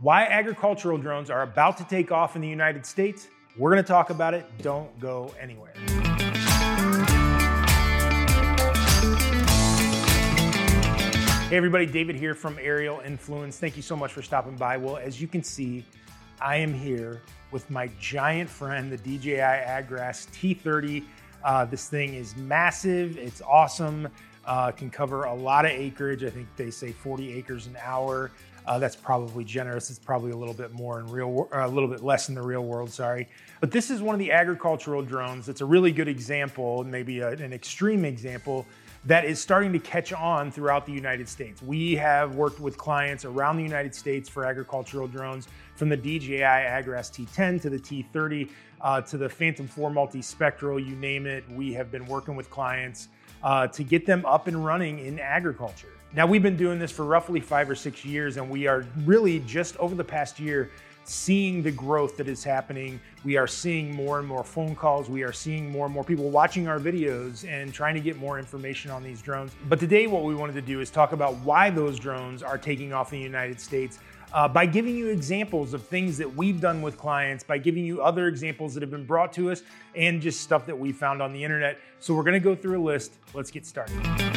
why agricultural drones are about to take off in the United States. We're going to talk about it. Don't go anywhere. Hey, everybody, David here from Aerial Influence. Thank you so much for stopping by. Well, as you can see, I am here with my giant friend, the DJI Agras T30. Uh, this thing is massive, it's awesome, uh, can cover a lot of acreage. I think they say 40 acres an hour. Uh, that's probably generous. It's probably a little bit more in real, a little bit less in the real world. Sorry, but this is one of the agricultural drones. It's a really good example, maybe a, an extreme example that is starting to catch on throughout the United States. We have worked with clients around the United States for agricultural drones, from the DJI Agras T10 to the T30 uh, to the Phantom 4 multispectral, you name it. We have been working with clients uh, to get them up and running in agriculture. Now, we've been doing this for roughly five or six years, and we are really just over the past year seeing the growth that is happening. We are seeing more and more phone calls. We are seeing more and more people watching our videos and trying to get more information on these drones. But today, what we wanted to do is talk about why those drones are taking off in the United States. Uh, by giving you examples of things that we've done with clients, by giving you other examples that have been brought to us, and just stuff that we found on the internet. So, we're gonna go through a list. Let's get started.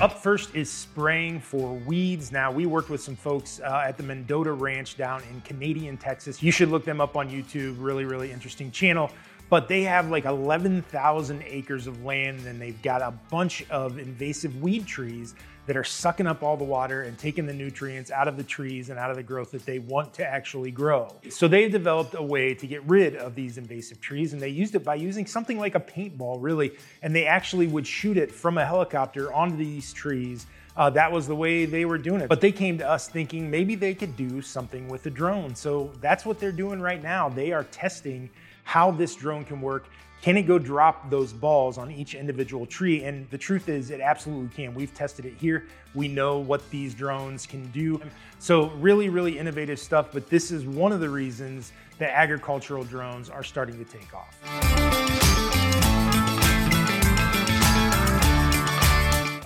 Up first is spraying for weeds. Now, we worked with some folks uh, at the Mendota Ranch down in Canadian, Texas. You should look them up on YouTube. Really, really interesting channel. But they have like 11,000 acres of land and they've got a bunch of invasive weed trees that are sucking up all the water and taking the nutrients out of the trees and out of the growth that they want to actually grow. So they've developed a way to get rid of these invasive trees and they used it by using something like a paintball, really. And they actually would shoot it from a helicopter onto these trees. Uh, that was the way they were doing it. But they came to us thinking maybe they could do something with a drone. So that's what they're doing right now. They are testing how this drone can work can it go drop those balls on each individual tree? And the truth is, it absolutely can. We've tested it here. We know what these drones can do. So, really, really innovative stuff. But this is one of the reasons that agricultural drones are starting to take off.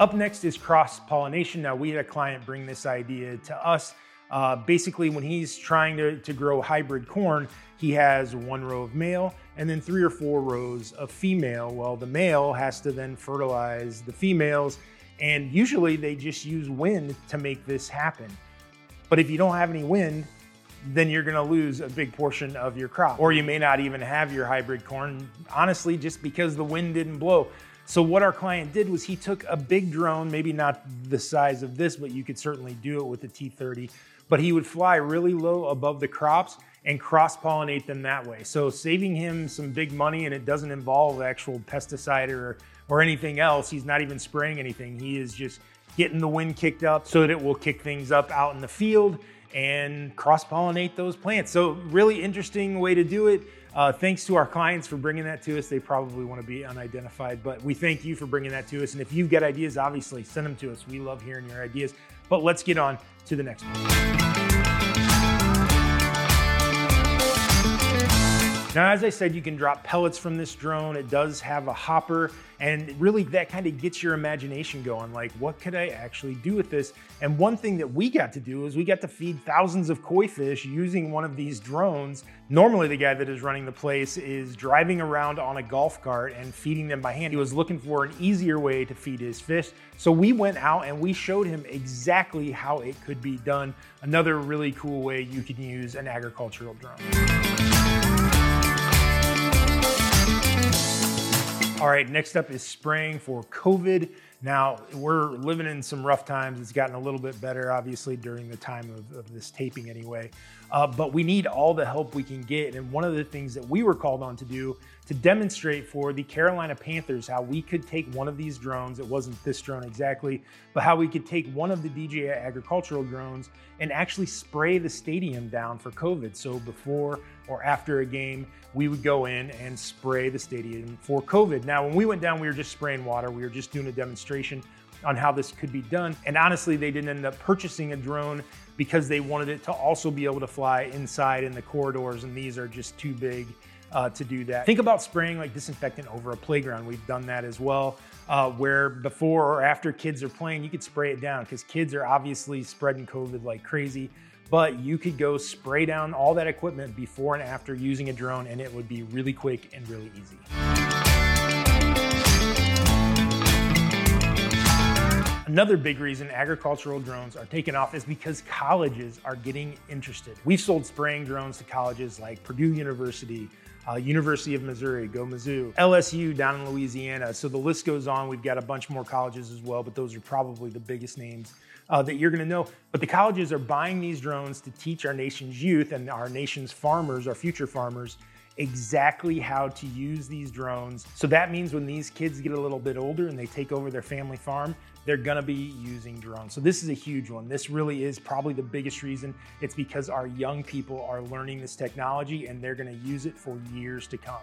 Up next is cross pollination. Now, we had a client bring this idea to us. Uh, basically, when he's trying to, to grow hybrid corn, he has one row of male and then three or four rows of female. Well, the male has to then fertilize the females, and usually they just use wind to make this happen. But if you don't have any wind, then you're to lose a big portion of your crop. Or you may not even have your hybrid corn, honestly, just because the wind didn't blow. So, what our client did was he took a big drone, maybe not the size of this, but you could certainly do it with the T30, but he would fly really low above the crops and cross pollinate them that way. So saving him some big money and it doesn't involve actual pesticide or, or anything else. He's not even spraying anything. He is just getting the wind kicked up so that it will kick things up out in the field and cross pollinate those plants. So really interesting way to do it. Uh, thanks to our clients for bringing that to us. They probably want to be unidentified, but we thank you for bringing that to us. And if you've got ideas, obviously send them to us. We love hearing your ideas. But let's get on to the next one. Now, as I said, you can drop pellets from this drone. It does have a hopper, and really that kind of gets your imagination going. Like, what could I actually do with this? And one thing that we got to do is we got to feed thousands of koi fish using one of these drones. Normally, the guy that is running the place is driving around on a golf cart and feeding them by hand. He was looking for an easier way to feed his fish. So we went out and we showed him exactly how it could be done. Another really cool way you can use an agricultural drone. All right, next up is spraying for COVID. Now, we're living in some rough times. It's gotten a little bit better, obviously, during the time of, of this taping, anyway. Uh, but we need all the help we can get. And one of the things that we were called on to do to demonstrate for the Carolina Panthers how we could take one of these drones, it wasn't this drone exactly, but how we could take one of the DJI agricultural drones and actually spray the stadium down for COVID. So before or after a game, we would go in and spray the stadium for COVID. Now, when we went down, we were just spraying water, we were just doing a demonstration on how this could be done. And honestly, they didn't end up purchasing a drone because they wanted it to also be able to fly inside in the corridors, and these are just too big uh, to do that. Think about spraying like disinfectant over a playground. We've done that as well, uh, where before or after kids are playing, you could spray it down because kids are obviously spreading COVID like crazy. But you could go spray down all that equipment before and after using a drone, and it would be really quick and really easy. Another big reason agricultural drones are taking off is because colleges are getting interested. We've sold spraying drones to colleges like Purdue University, uh, University of Missouri, go Mizzou, LSU down in Louisiana. So the list goes on. We've got a bunch more colleges as well, but those are probably the biggest names uh, that you're going to know. But the colleges are buying these drones to teach our nation's youth and our nation's farmers, our future farmers, exactly how to use these drones. So that means when these kids get a little bit older and they take over their family farm, they're gonna be using drones. So this is a huge one. This really is probably the biggest reason. It's because our young people are learning this technology and they're gonna use it for years to come.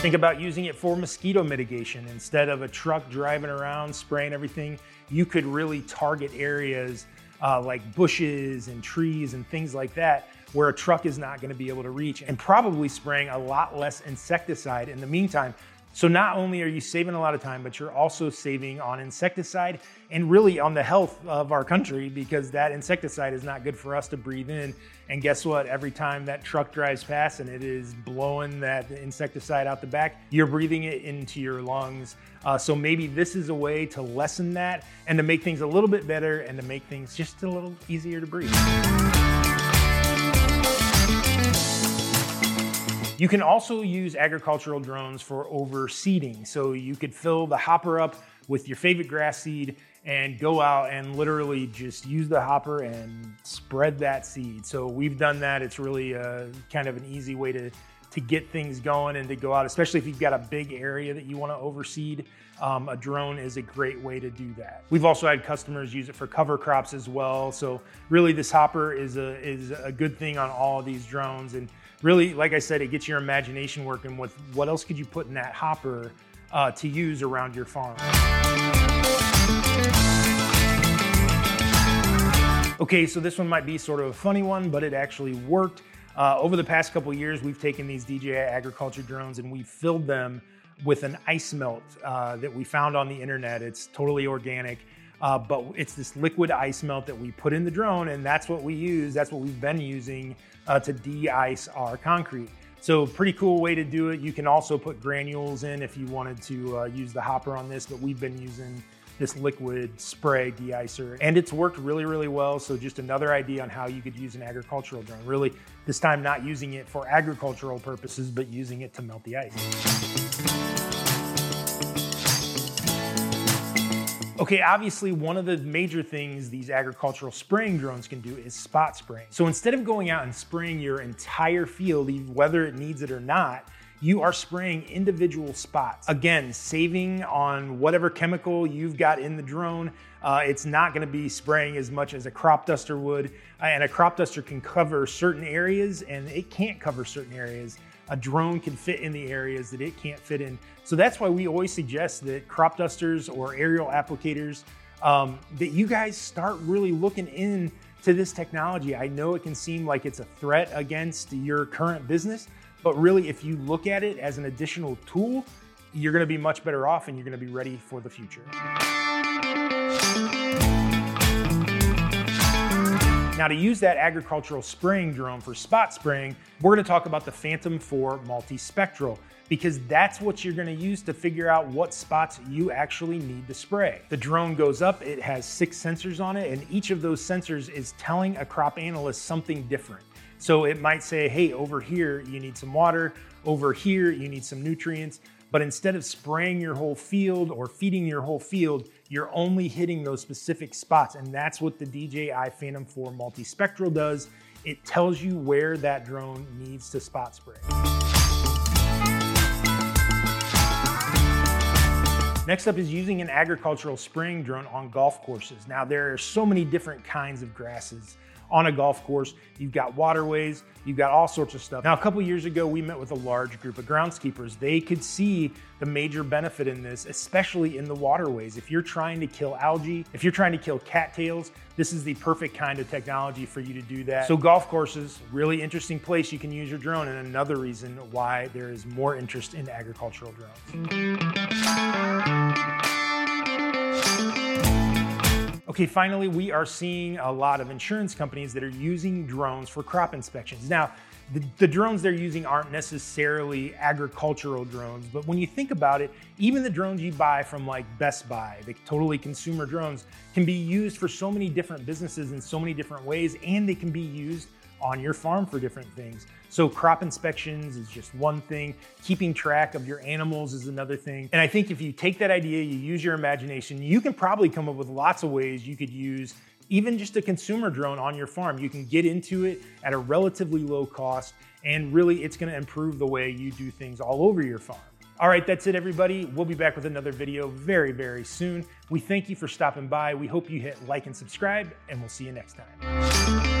Think about using it for mosquito mitigation. Instead of a truck driving around spraying everything, you could really target areas uh, like bushes and trees and things like that where a truck is not gonna be able to reach and probably spraying a lot less insecticide in the meantime. So not only are you saving a lot of time, but you're also saving on insecticide and really on the health of our country because that insecticide is not good for us to breathe in. And guess what? Every time that truck drives past and it is blowing that insecticide out the back, you're breathing it into your lungs. Uh, so maybe this is a way to lessen that and to make things a little bit better and to make things just a little easier to breathe. You can also use agricultural drones for overseeding. So you could fill the hopper up with your favorite grass seed and go out and literally just use the hopper and spread that seed. So we've done that. It's really a, kind of an easy way to, to get things going and to go out, especially if you've got a big area that you want to overseed. Um, a drone is a great way to do that. We've also had customers use it for cover crops as well. So really this hopper is a, is a good thing on all of these drones. And really, like I said, it gets your imagination working with what else could you put in that hopper uh, to use around your farm. Okay, so this one might be sort of a funny one, but it actually worked. Uh, over the past couple years, we've taken these DJI agriculture drones and we've filled them with an ice melt uh, that we found on the internet. It's totally organic. Uh, but it's this liquid ice melt that we put in the drone, and that's what we use. That's what we've been using uh, to de-ice our concrete. So pretty cool way to do it. You can also put granules in if you wanted to uh, use the hopper on this, but we've been using this liquid spray de-icer and it's worked really, really well. So just another idea on how you could use an agricultural drone. Really, this time not using it for agricultural purposes, but using it to melt the ice. Okay, obviously one of the major things these agricultural spraying drones can do is spot spraying. So instead of going out and spraying your entire field, whether it needs it or not, you are spraying individual spots. Again, saving on whatever chemical you've got in the drone. Uh, it's not gonna be spraying as much as a crop duster would. Uh, and a crop duster can cover certain areas and it can't cover certain areas a drone can fit in the areas that it can't fit in. So that's why we always suggest that crop dusters or aerial applicators, um, that you guys start really looking in to this technology. I know it can seem like it's a threat against your current business, but really if you look at it as an additional tool, you're gonna be much better off and you're gonna be ready for the future. Now to use that agricultural spraying drone for spot spraying, we're gonna talk about the Phantom 4 multispectral because that's what you're gonna use to figure out what spots you actually need to spray. The drone goes up, it has six sensors on it, and each of those sensors is telling a crop analyst something different. So it might say, hey, over here you need some water, over here you need some nutrients, but instead of spraying your whole field or feeding your whole field, you're only hitting those specific spots. And that's what the DJI Phantom 4 Multispectral does. It tells you where that drone needs to spot spray. Next up is using an agricultural spraying drone on golf courses. Now there are so many different kinds of grasses on a golf course. You've got waterways, you've got all sorts of stuff. Now, a couple years ago, we met with a large group of groundskeepers. They could see the major benefit in this, especially in the waterways. If you're trying to kill algae, if you're trying to kill cattails, this is the perfect kind of technology for you to do that. So golf courses, really interesting place you can use your drone and another reason why there is more interest in agricultural drones. Okay, finally, we are seeing a lot of insurance companies that are using drones for crop inspections. Now, the, the, drones they're using aren't necessarily agricultural drones, but when you think about it, even the drones you buy from like Best Buy, the totally consumer drones, can be used for so many different businesses in so many different ways, and they can be used on your farm for different things. So crop inspections is just one thing. Keeping track of your animals is another thing. And I think if you take that idea, you use your imagination, you can probably come up with lots of ways you could use even just a consumer drone on your farm. You can get into it at a relatively low cost, and really it's gonna improve the way you do things all over your farm. All right, that's it, everybody. We'll be back with another video very, very soon. We thank you for stopping by. We hope you hit like and subscribe, and we'll see you next time.